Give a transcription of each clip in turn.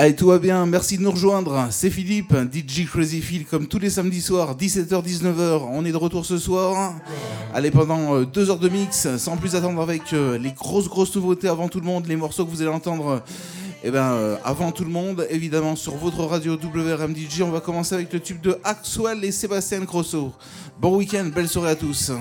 Allez, tout va bien, merci de nous rejoindre. C'est Philippe, DJ Crazy Phil, comme tous les samedis soirs, 17h-19h. On est de retour ce soir. Allez, pendant euh, deux heures de mix, sans plus attendre avec euh, les grosses, grosses nouveautés avant tout le monde, les morceaux que vous allez entendre. Eh ben, euh, avant tout le monde, évidemment, sur votre radio WRM DJ, on va commencer avec le tube de Axwell et Sébastien Crosso. Bon week-end, belle soirée à tous.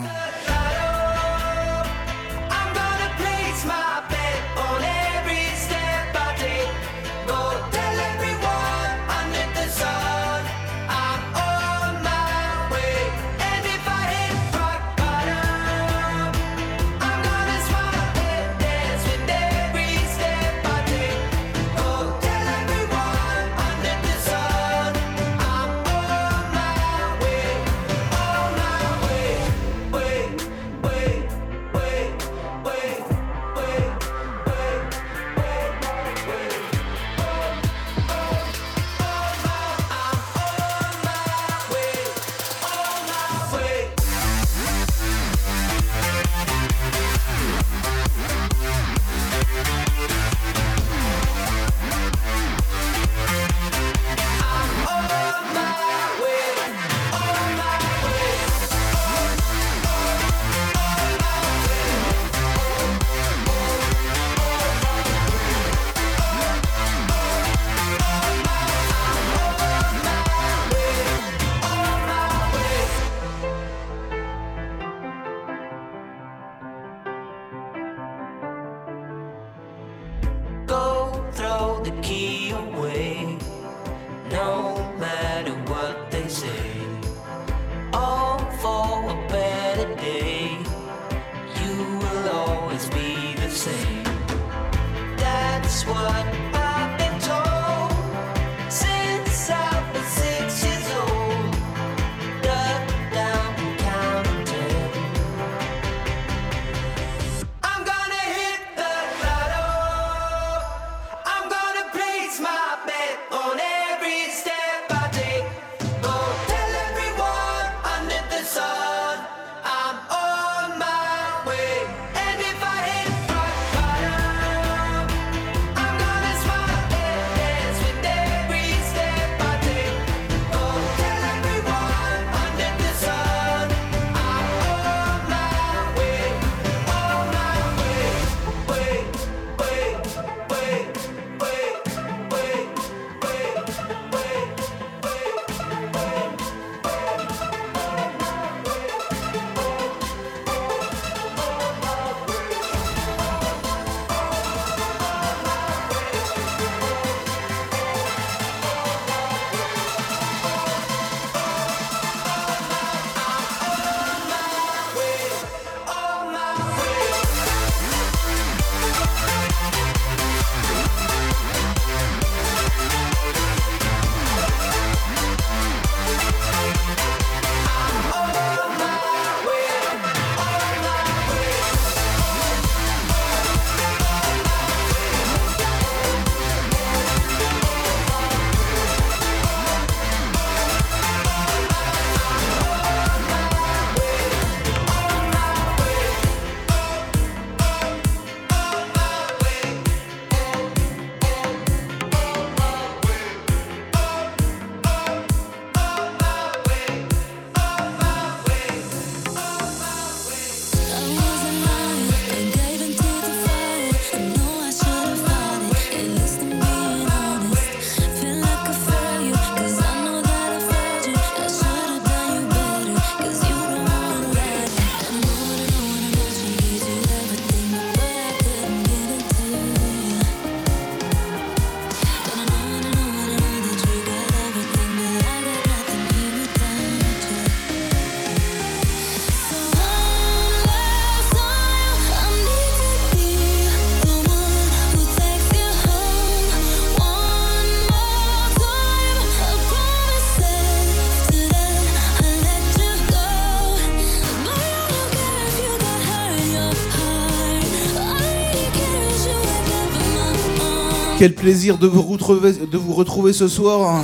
Quel plaisir de vous retrouver, ce soir.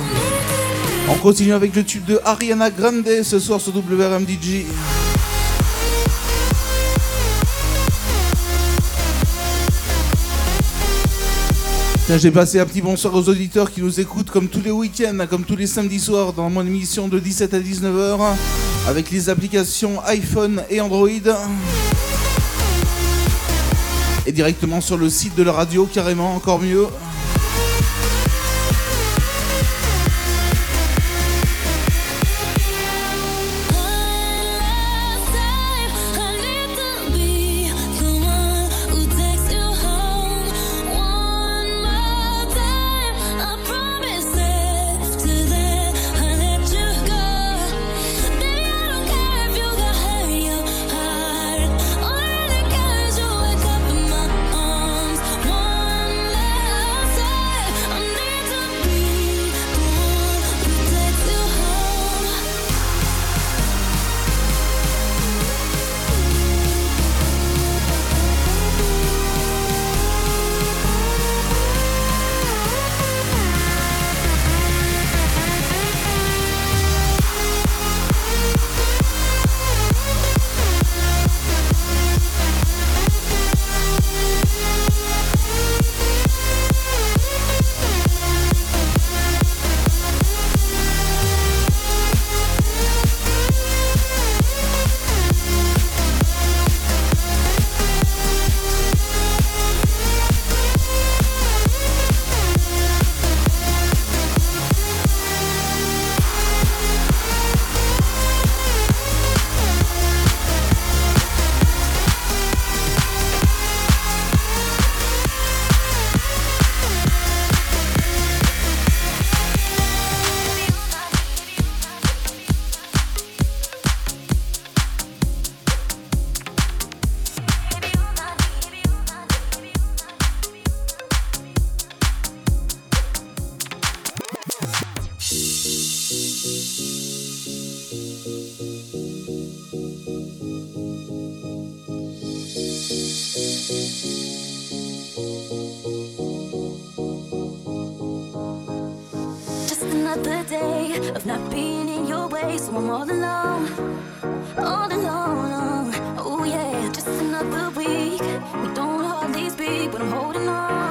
On continue avec le tube de Ariana Grande ce soir sur WRMDG. J'ai passé un petit bonsoir aux auditeurs qui nous écoutent comme tous les week-ends, comme tous les samedis soirs dans mon émission de 17 à 19h avec les applications iPhone et Android. Et directement sur le site de la radio, carrément, encore mieux. another day of not being in your way, so I'm all alone, all alone. Oh yeah, just another week. We don't hardly speak, but I'm holding on.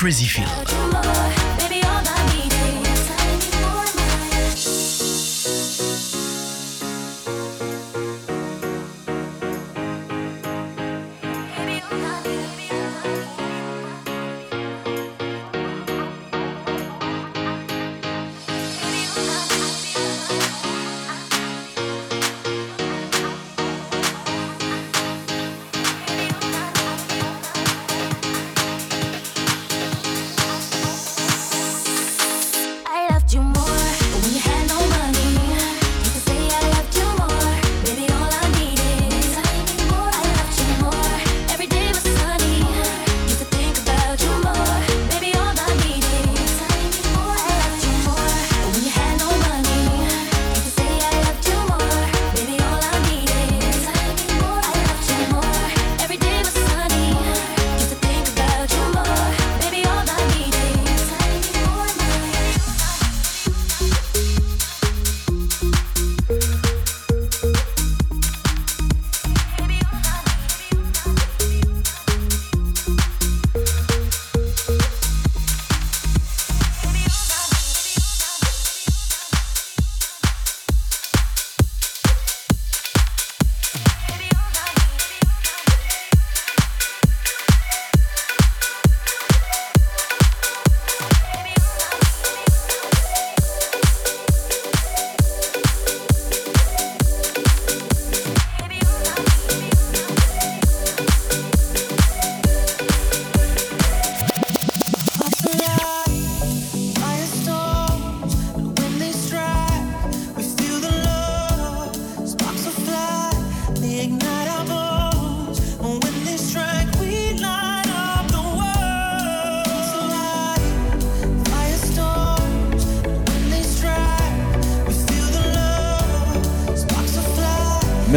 Crazy Field.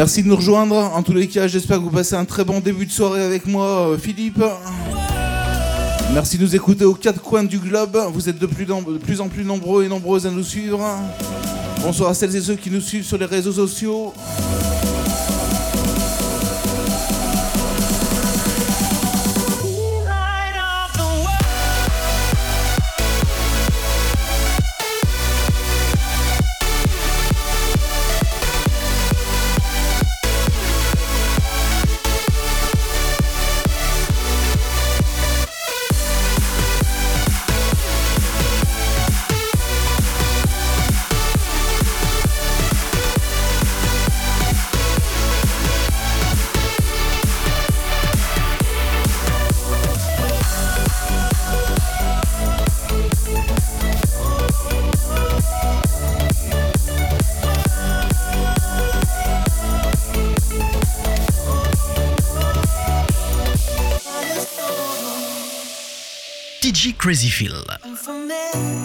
Merci de nous rejoindre. En tous les cas, j'espère que vous passez un très bon début de soirée avec moi, euh, Philippe. Merci de nous écouter aux quatre coins du globe. Vous êtes de plus, de plus en plus nombreux et nombreuses à nous suivre. Bonsoir à celles et ceux qui nous suivent sur les réseaux sociaux. Crazy Feel.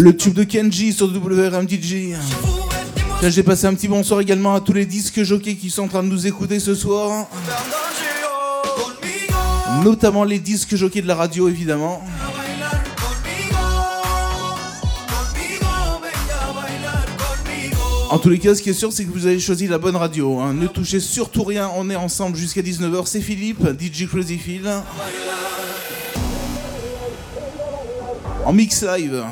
le tube de Kenji sur WRMDJ. J'ai passé un petit bonsoir également à tous les disques jockeys qui sont en train de nous écouter ce soir. Notamment les disques jockeys de la radio, évidemment. En tous les cas, ce qui est sûr, c'est que vous avez choisi la bonne radio. Hein. Ne touchez surtout rien, on est ensemble jusqu'à 19h. C'est Philippe, DJ Crazy Phil. En mix live.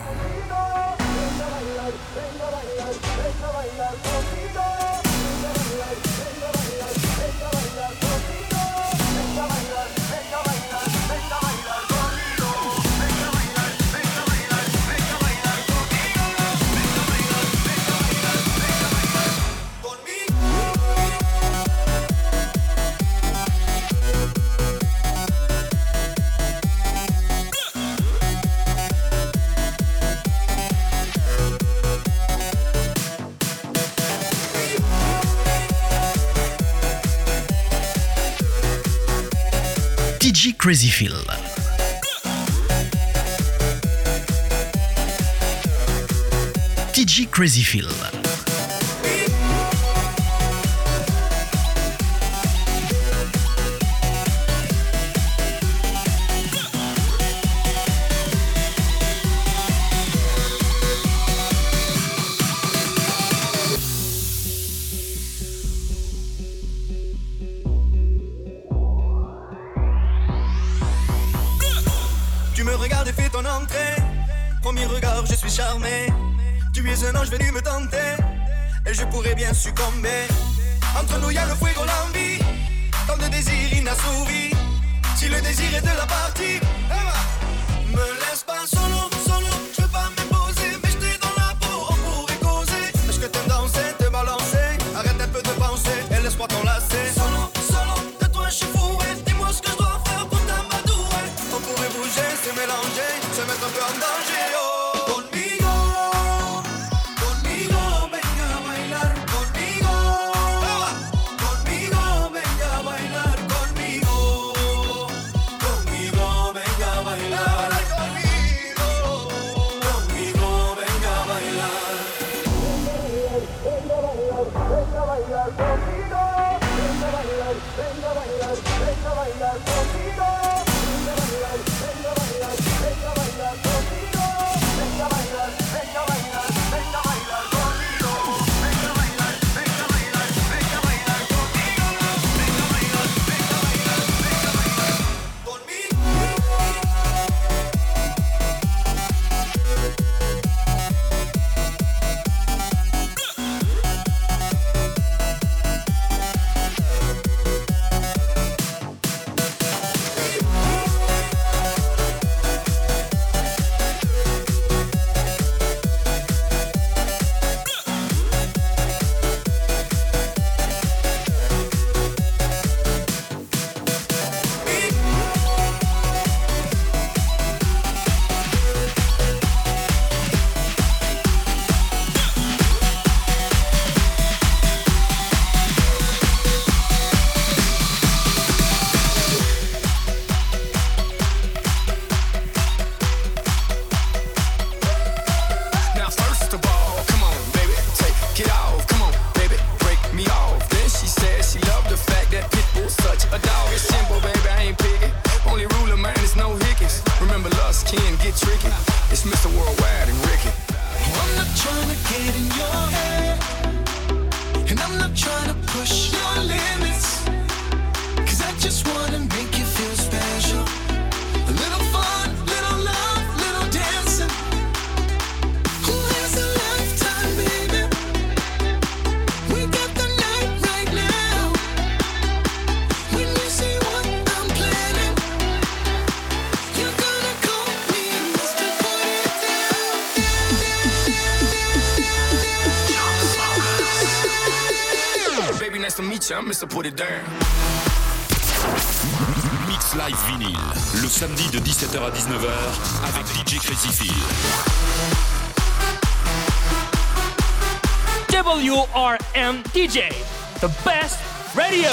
DJ Crazy Phil. DJ Crazy Phil. Mix Live Vinyl, le samedi de 17h à 19h avec DJ Crazy Phil. WRM DJ, the best radio.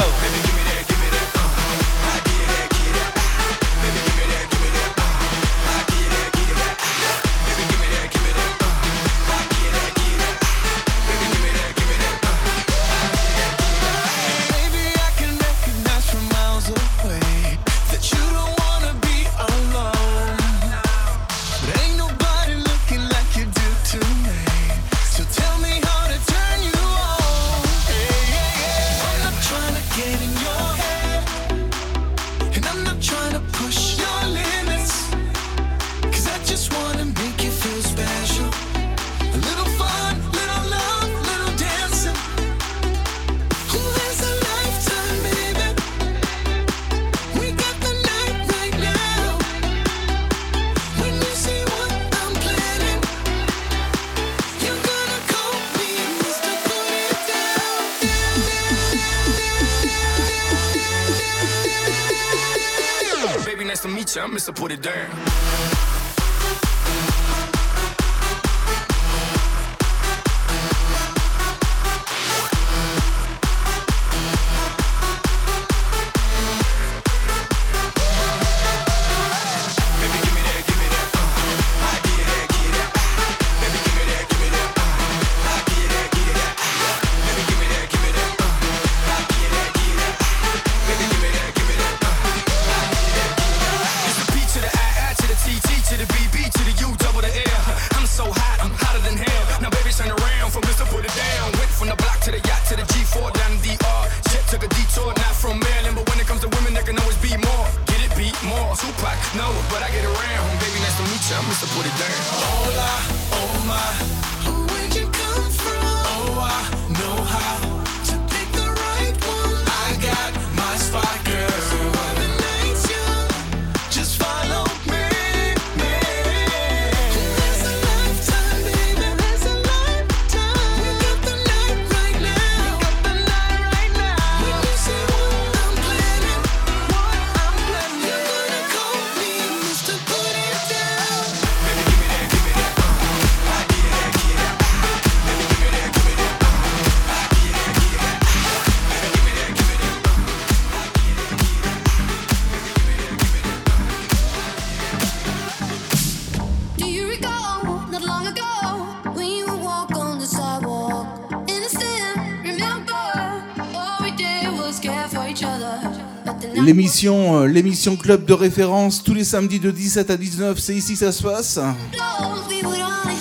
Euh, l'émission, club de référence tous les samedis de 17 à 19, c'est ici que ça se passe.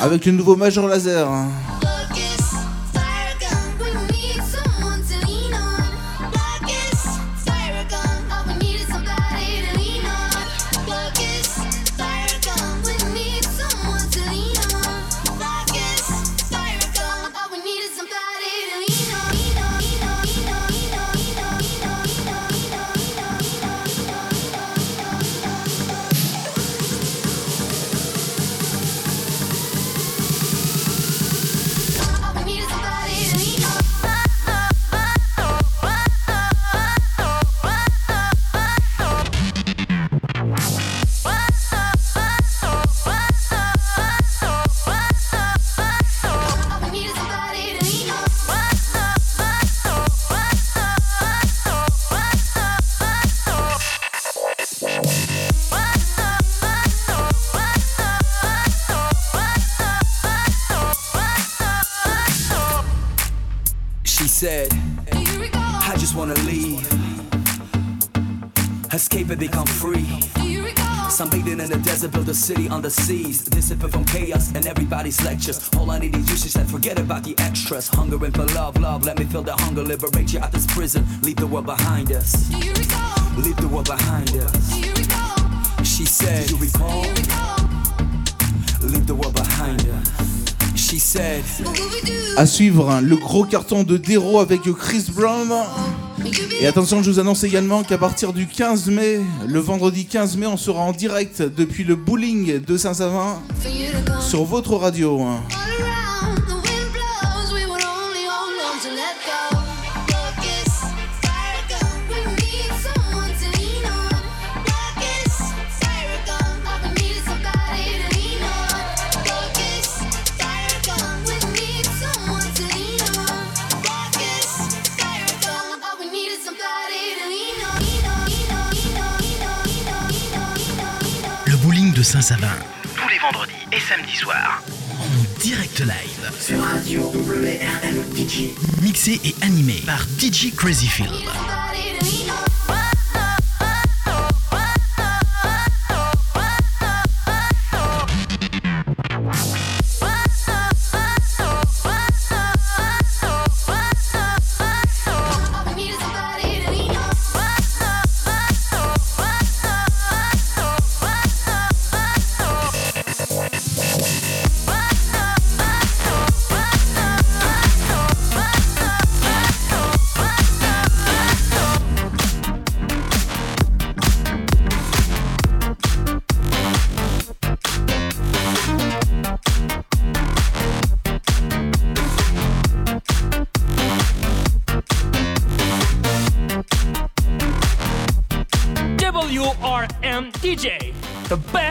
Avec le nouveau Major Laser. escape and become free. Sunbathing in the desert, build a city on the seas. Dissipate from chaos and everybody's lectures. All I need is you, she said, forget about the extras. Hungering for love, love, let me feel the hunger. Liberate you out this prison, leave the world behind us. Do you recall? Leave the world behind us. Do you recall? She said, Do you recall? Do you recall? Leave the world behind us. She said, À suivre, le gros carton de Dero avec Chris Brown. Et attention, je vous annonce également qu'à partir du 15 mai, le vendredi 15 mai, on sera en direct depuis le bowling de Saint-Savin sur votre radio. Hein. Tous les vendredis et samedis soirs. En direct live. Sur Radio WRM DJ. Mixé et animé par DJ Crazyfilm. the best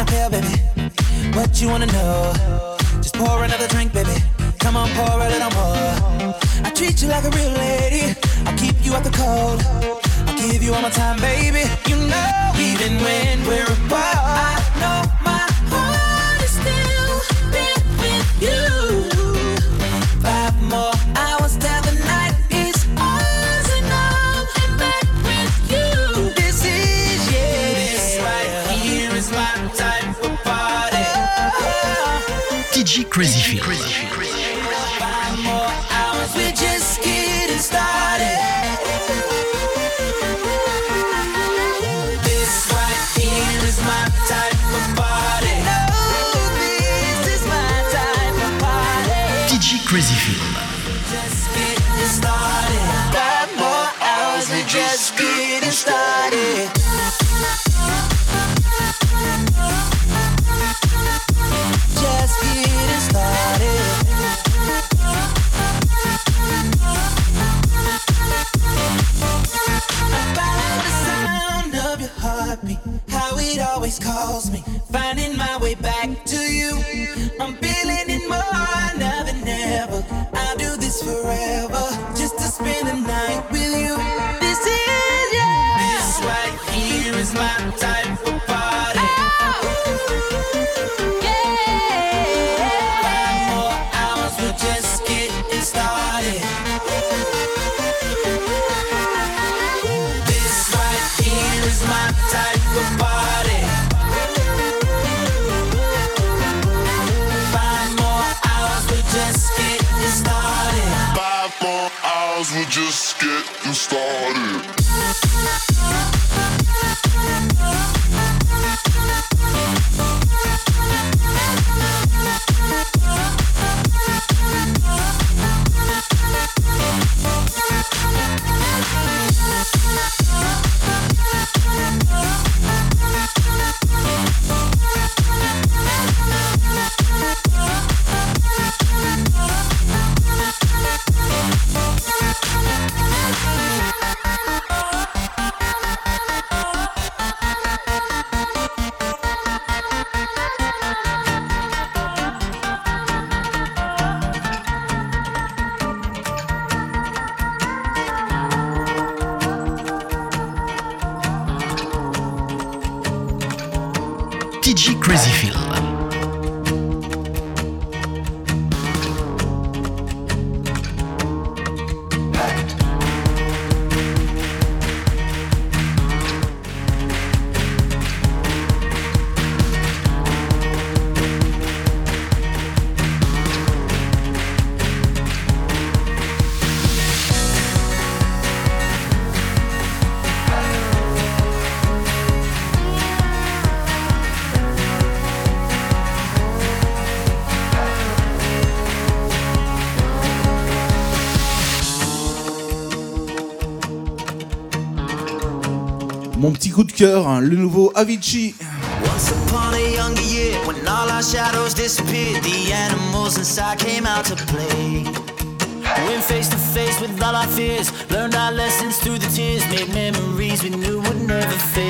wanna feel, baby? What you wanna know? Just pour another drink, baby. Come on, pour a little more. I treat you like a real lady. I'll keep you out the cold. I'll give you all my time, baby. You know, even when we're apart, I know Crazy we're just getting started. Cœur, le nouveau Avicii. Once upon a younger year, when all our shadows disappeared, the animals inside came out to play. Went face to face with all our fears, learned our lessons through the tears, made memories we knew would never fade.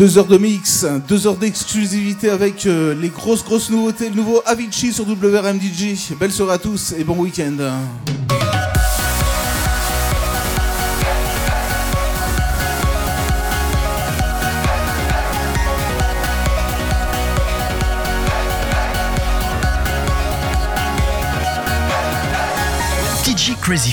Deux heures de mix, deux heures d'exclusivité avec euh, les grosses grosses nouveautés, le nouveau Avicii sur WRMDJ. Belle soirée à tous et bon week-end. DJ Crazy.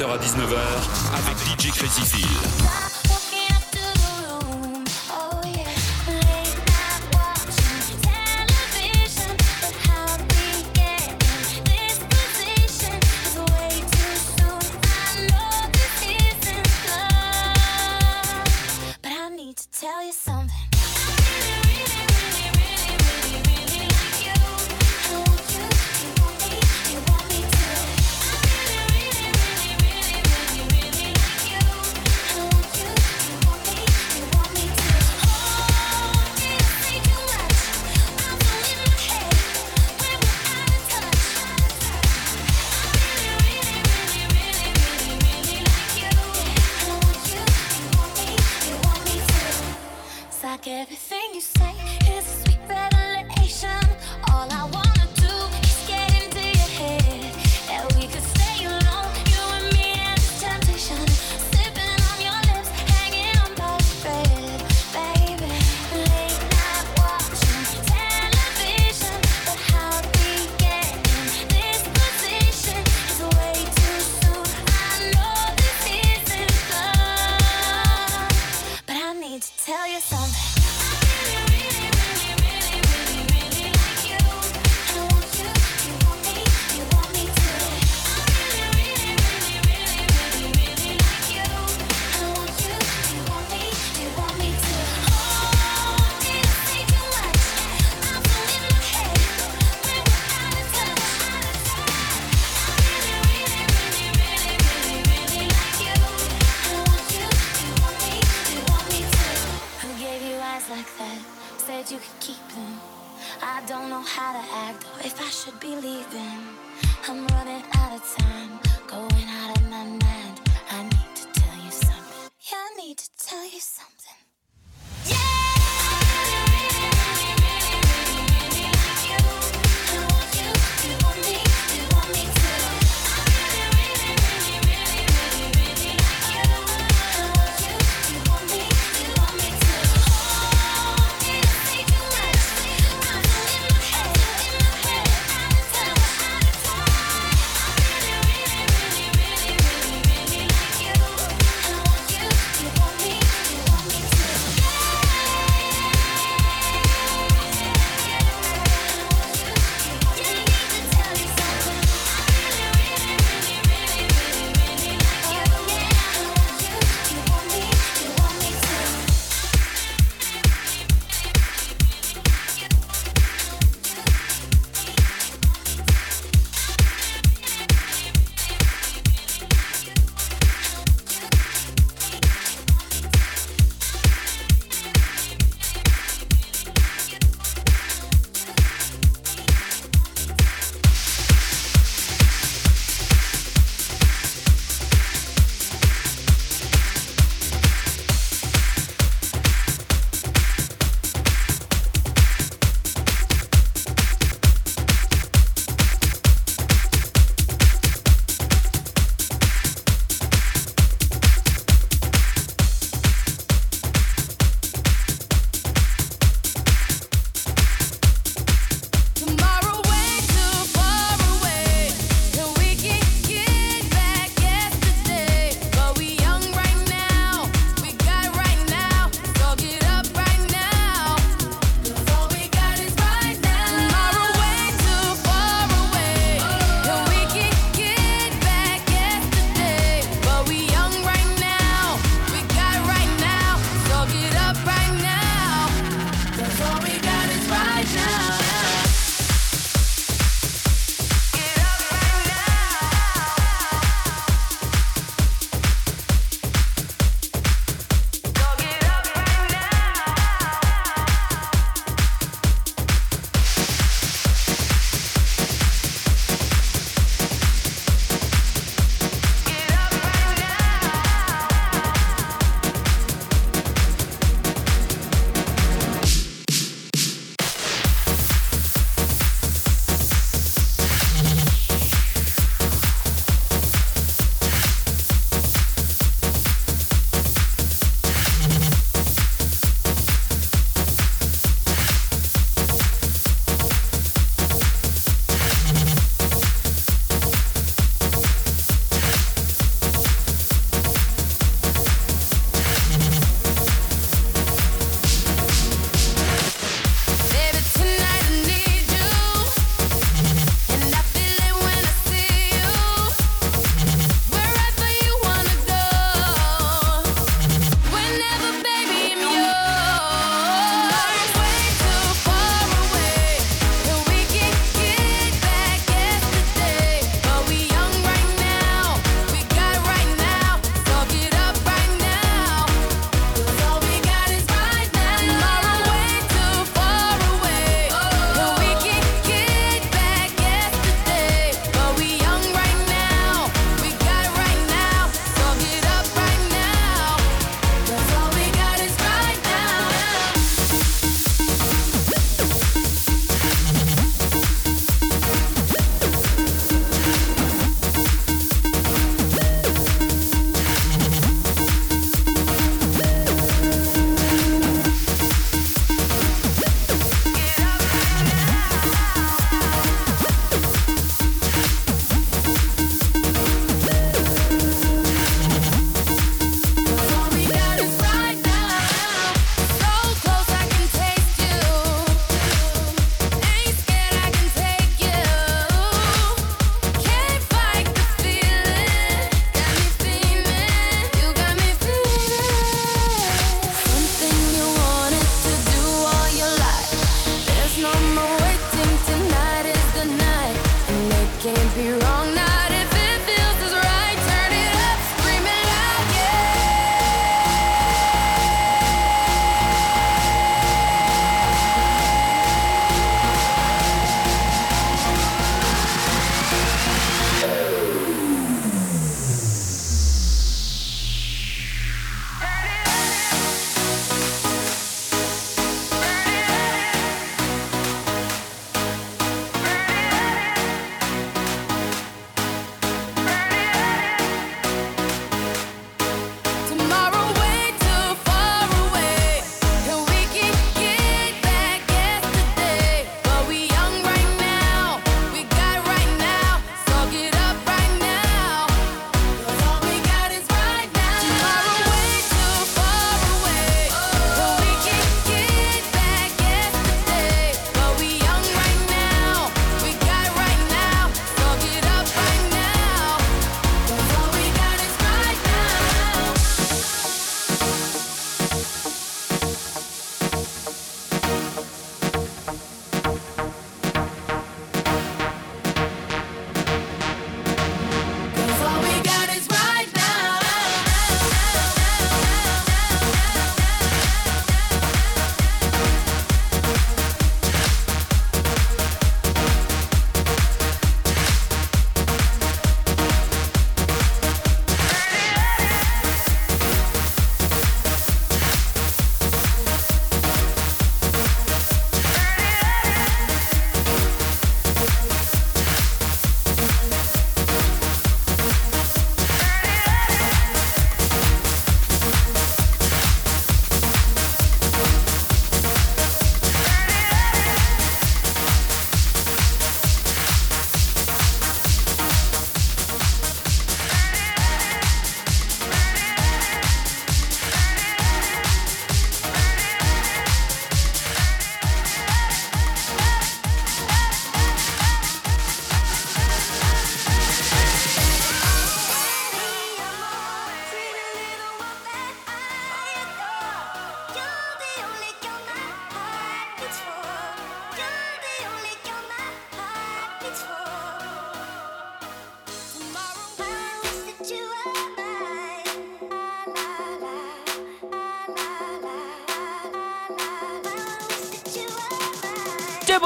17h à 19h avec DJ Crazy Phil.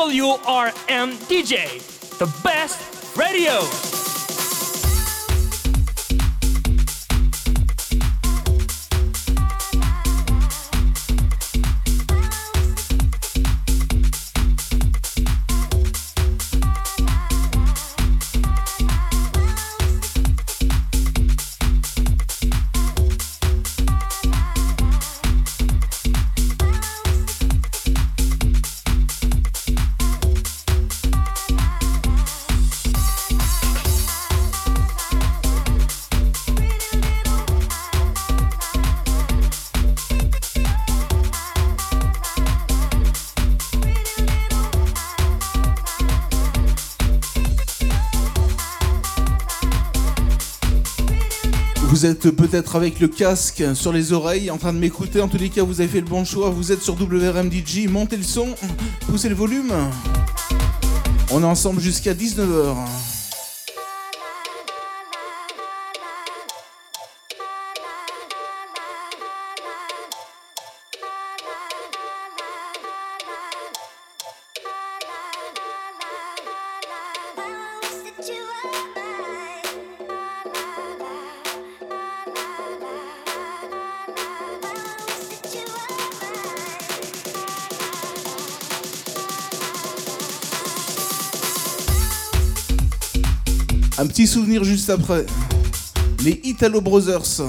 WRM DJ, the best radio. Vous êtes peut-être avec le casque sur les oreilles en train de m'écouter. En tous les cas, vous avez fait le bon choix. Vous êtes sur WRM DJ. Montez le son, poussez le volume. On est ensemble jusqu'à 19h. Un petit souvenir juste après. Les Italo Brothers.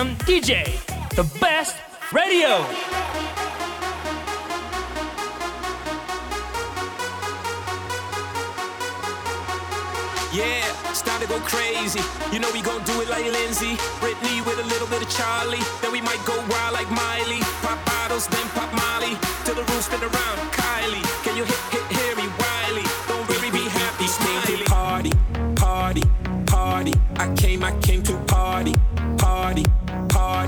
WRM DJ, the best radio. Yeah, start to go crazy. You know we gon' do it like Lindsay. Britney with a little bit of Charlie. Then we might go wild like Miley. Pop bottles, then pop Molly. Till the room spin around. Kylie,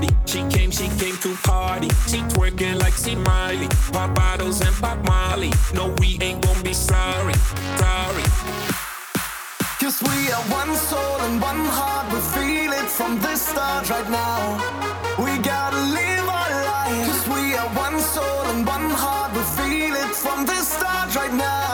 party. She came, she came to party. She twerking like she Miley. Pop bottles and pop Molly. No, we ain't gonna be sorry, sorry. Cause we are one soul and one heart, we feel it from the start right now. We gotta live our life. Cause we are one soul and one heart, we feel it from the start right now.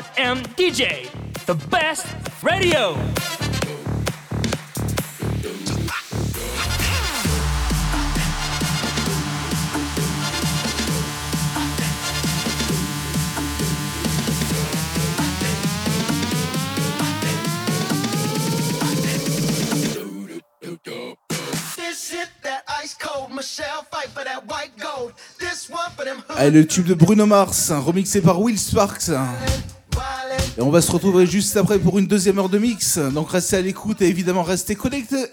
RMDJ, the best radio. Allez, le tube de Bruno Mars, hein, remixé par Will Sparks. Hein. Et on va se retrouver juste après pour une deuxième heure de mix. Donc restez à l'écoute et évidemment restez connectés